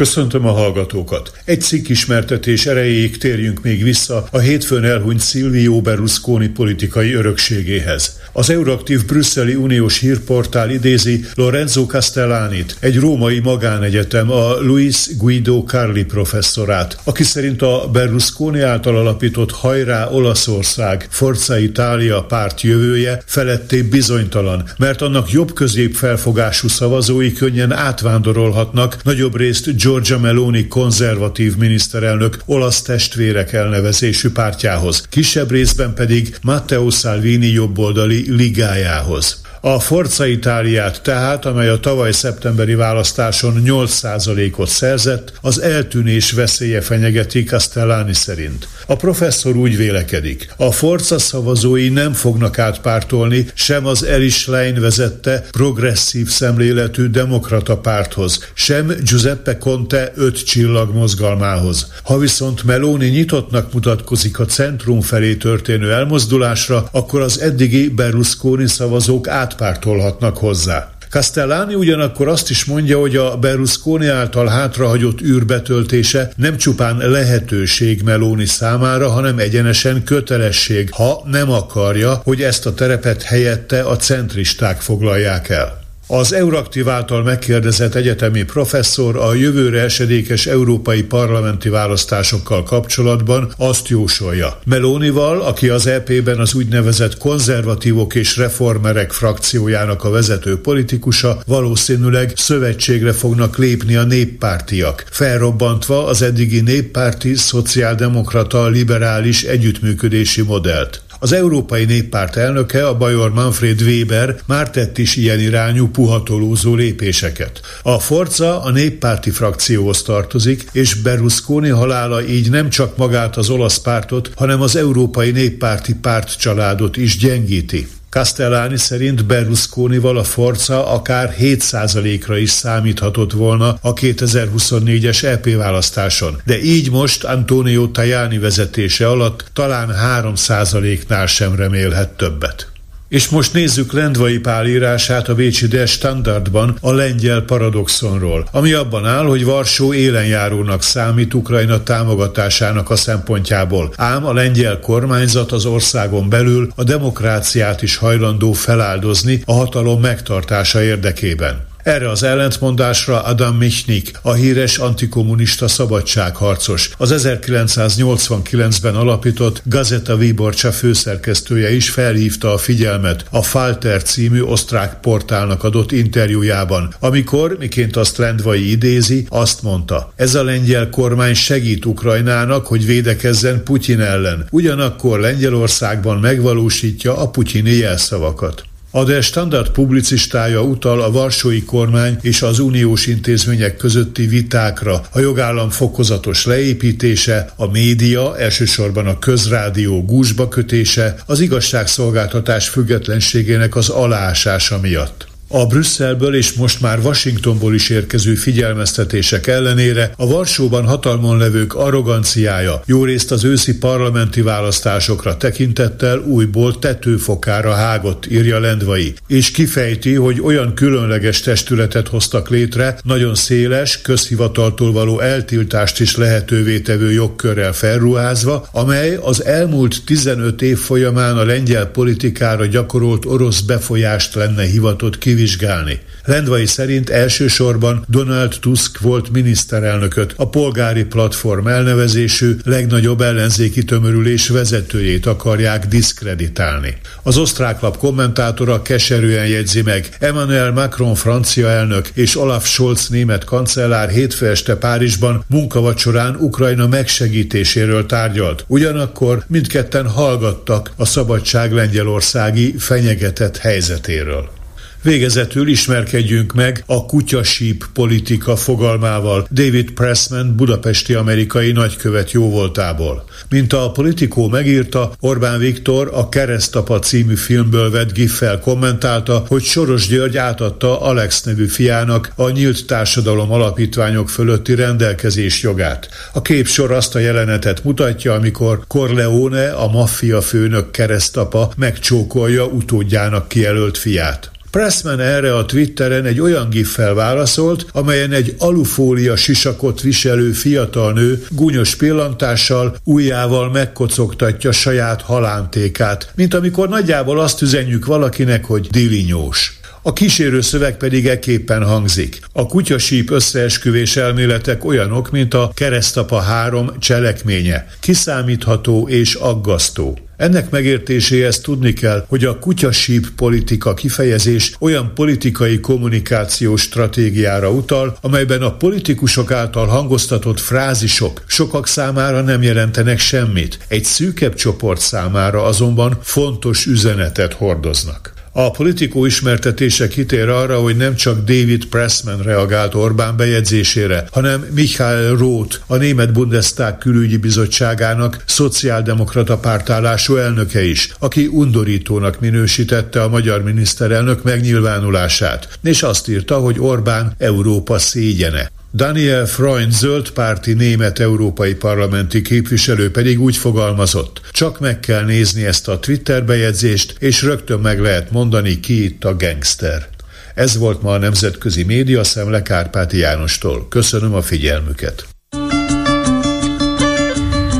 Köszöntöm a hallgatókat. Egy cikk ismertetés erejéig térjünk még vissza a hétfőn elhunyt Silvio Berlusconi politikai örökségéhez. Az Euraktív brüsszeli uniós hírportál idézi Lorenzo Castellanit, egy római magánegyetem, a Luis Guido Carli professzorát, aki szerint a Berlusconi által alapított Hajrá Olaszország, Forza Italia párt jövője feletté bizonytalan, mert annak jobb-közép felfogású szavazói könnyen átvándorolhatnak nagyobb részt Giorgia Meloni konzervatív miniszterelnök olasz testvérek elnevezésű pártjához, kisebb részben pedig Matteo Salvini jobboldali ligájához. A Forza Itáliát tehát, amely a tavaly szeptemberi választáson 8%-ot szerzett, az eltűnés veszélye fenyegeti Castellani szerint. A professzor úgy vélekedik. A Forza szavazói nem fognak átpártolni sem az Eris Lein vezette progresszív szemléletű demokrata párthoz, sem Giuseppe Conte öt csillag mozgalmához. Ha viszont Meloni nyitottnak mutatkozik a centrum felé történő elmozdulásra, akkor az eddigi Berlusconi szavazók átpártolhatnak hozzá. Castellani ugyanakkor azt is mondja, hogy a Berlusconi által hátrahagyott űr betöltése nem csupán lehetőség Meloni számára, hanem egyenesen kötelesség, ha nem akarja, hogy ezt a terepet helyette a centristák foglalják el. Az Euraktív által megkérdezett egyetemi professzor a jövőre esedékes európai parlamenti választásokkal kapcsolatban azt jósolja. Melónival, aki az EP-ben az úgynevezett konzervatívok és reformerek frakciójának a vezető politikusa, valószínűleg szövetségre fognak lépni a néppártiak, felrobbantva az eddigi néppárti, szociáldemokrata, liberális együttműködési modellt. Az Európai Néppárt elnöke, a bajor Manfred Weber már tett is ilyen irányú puhatolózó lépéseket. A Forza a néppárti frakcióhoz tartozik, és Berlusconi halála így nem csak magát az olasz pártot, hanem az Európai Néppárti pártcsaládot is gyengíti. Castellani szerint Berlusconival a Forza akár 7%-ra is számíthatott volna a 2024-es EP választáson, de így most Antonio Tajani vezetése alatt talán 3%-nál sem remélhet többet. És most nézzük Lendvai Pál írását a Bécsi Der Standardban a lengyel paradoxonról, ami abban áll, hogy Varsó élenjárónak számít Ukrajna támogatásának a szempontjából, ám a lengyel kormányzat az országon belül a demokráciát is hajlandó feláldozni a hatalom megtartása érdekében. Erre az ellentmondásra Adam Michnik, a híres antikommunista szabadságharcos, az 1989-ben alapított Gazeta Viborcsa főszerkesztője is felhívta a figyelmet a Falter című osztrák portálnak adott interjújában, amikor, miként azt Lendvai idézi, azt mondta, ez a lengyel kormány segít Ukrajnának, hogy védekezzen Putyin ellen, ugyanakkor Lengyelországban megvalósítja a putyini jelszavakat. A Der Standard publicistája utal a Varsói kormány és az uniós intézmények közötti vitákra, a jogállam fokozatos leépítése, a média, elsősorban a közrádió gúzsba kötése, az igazságszolgáltatás függetlenségének az aláásása miatt. A Brüsszelből és most már Washingtonból is érkező figyelmeztetések ellenére a Varsóban hatalmon levők arroganciája jó részt az őszi parlamenti választásokra tekintettel újból tetőfokára hágott, írja Lendvai, és kifejti, hogy olyan különleges testületet hoztak létre, nagyon széles, közhivataltól való eltiltást is lehetővé tevő jogkörrel felruházva, amely az elmúlt 15 év folyamán a lengyel politikára gyakorolt orosz befolyást lenne hivatott kivizsgálni vizsgálni. Lendvai szerint elsősorban Donald Tusk volt miniszterelnököt, a polgári platform elnevezésű legnagyobb ellenzéki tömörülés vezetőjét akarják diszkreditálni. Az osztráklap kommentátora keserűen jegyzi meg, Emmanuel Macron francia elnök és Olaf Scholz német kancellár hétfő este Párizsban munkavacsorán Ukrajna megsegítéséről tárgyalt. Ugyanakkor mindketten hallgattak a szabadság lengyelországi fenyegetett helyzetéről. Végezetül ismerkedjünk meg a kutyasíp politika fogalmával David Pressman budapesti amerikai nagykövet jóvoltából. Mint a politikó megírta, Orbán Viktor a Keresztapa című filmből vett giffel kommentálta, hogy Soros György átadta Alex nevű fiának a nyílt társadalom alapítványok fölötti rendelkezés jogát. A képsor azt a jelenetet mutatja, amikor Corleone, a maffia főnök keresztapa megcsókolja utódjának kijelölt fiát. Pressman erre a Twitteren egy olyan giffel válaszolt, amelyen egy alufólia sisakot viselő fiatal nő gúnyos pillantással ujjával megkocogtatja saját halántékát, mint amikor nagyjából azt üzenjük valakinek, hogy dilinyós. A kísérő szöveg pedig eképpen hangzik. A kutyasíp összeesküvés elméletek olyanok, mint a keresztapa három cselekménye, kiszámítható és aggasztó. Ennek megértéséhez tudni kell, hogy a kutyasíp politika kifejezés olyan politikai kommunikációs stratégiára utal, amelyben a politikusok által hangoztatott frázisok sokak számára nem jelentenek semmit, egy szűkebb csoport számára azonban fontos üzenetet hordoznak. A politikó ismertetése kitér arra, hogy nem csak David Pressman reagált Orbán bejegyzésére, hanem Michael Roth, a Német Bundestag külügyi bizottságának szociáldemokrata pártállású elnöke is, aki undorítónak minősítette a magyar miniszterelnök megnyilvánulását, és azt írta, hogy Orbán Európa szégyene. Daniel Freund zöldpárti német európai parlamenti képviselő pedig úgy fogalmazott, csak meg kell nézni ezt a Twitter bejegyzést, és rögtön meg lehet mondani, ki itt a gangster. Ez volt ma a Nemzetközi Média Szemle Kárpáti Jánostól. Köszönöm a figyelmüket.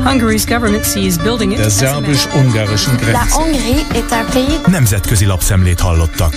Hungary's government sees building it Der szerbus-ungarischen Grenze. La Hongrie est un pays Nemzetközi lapszemlét hallottak.